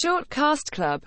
Shortcast Club.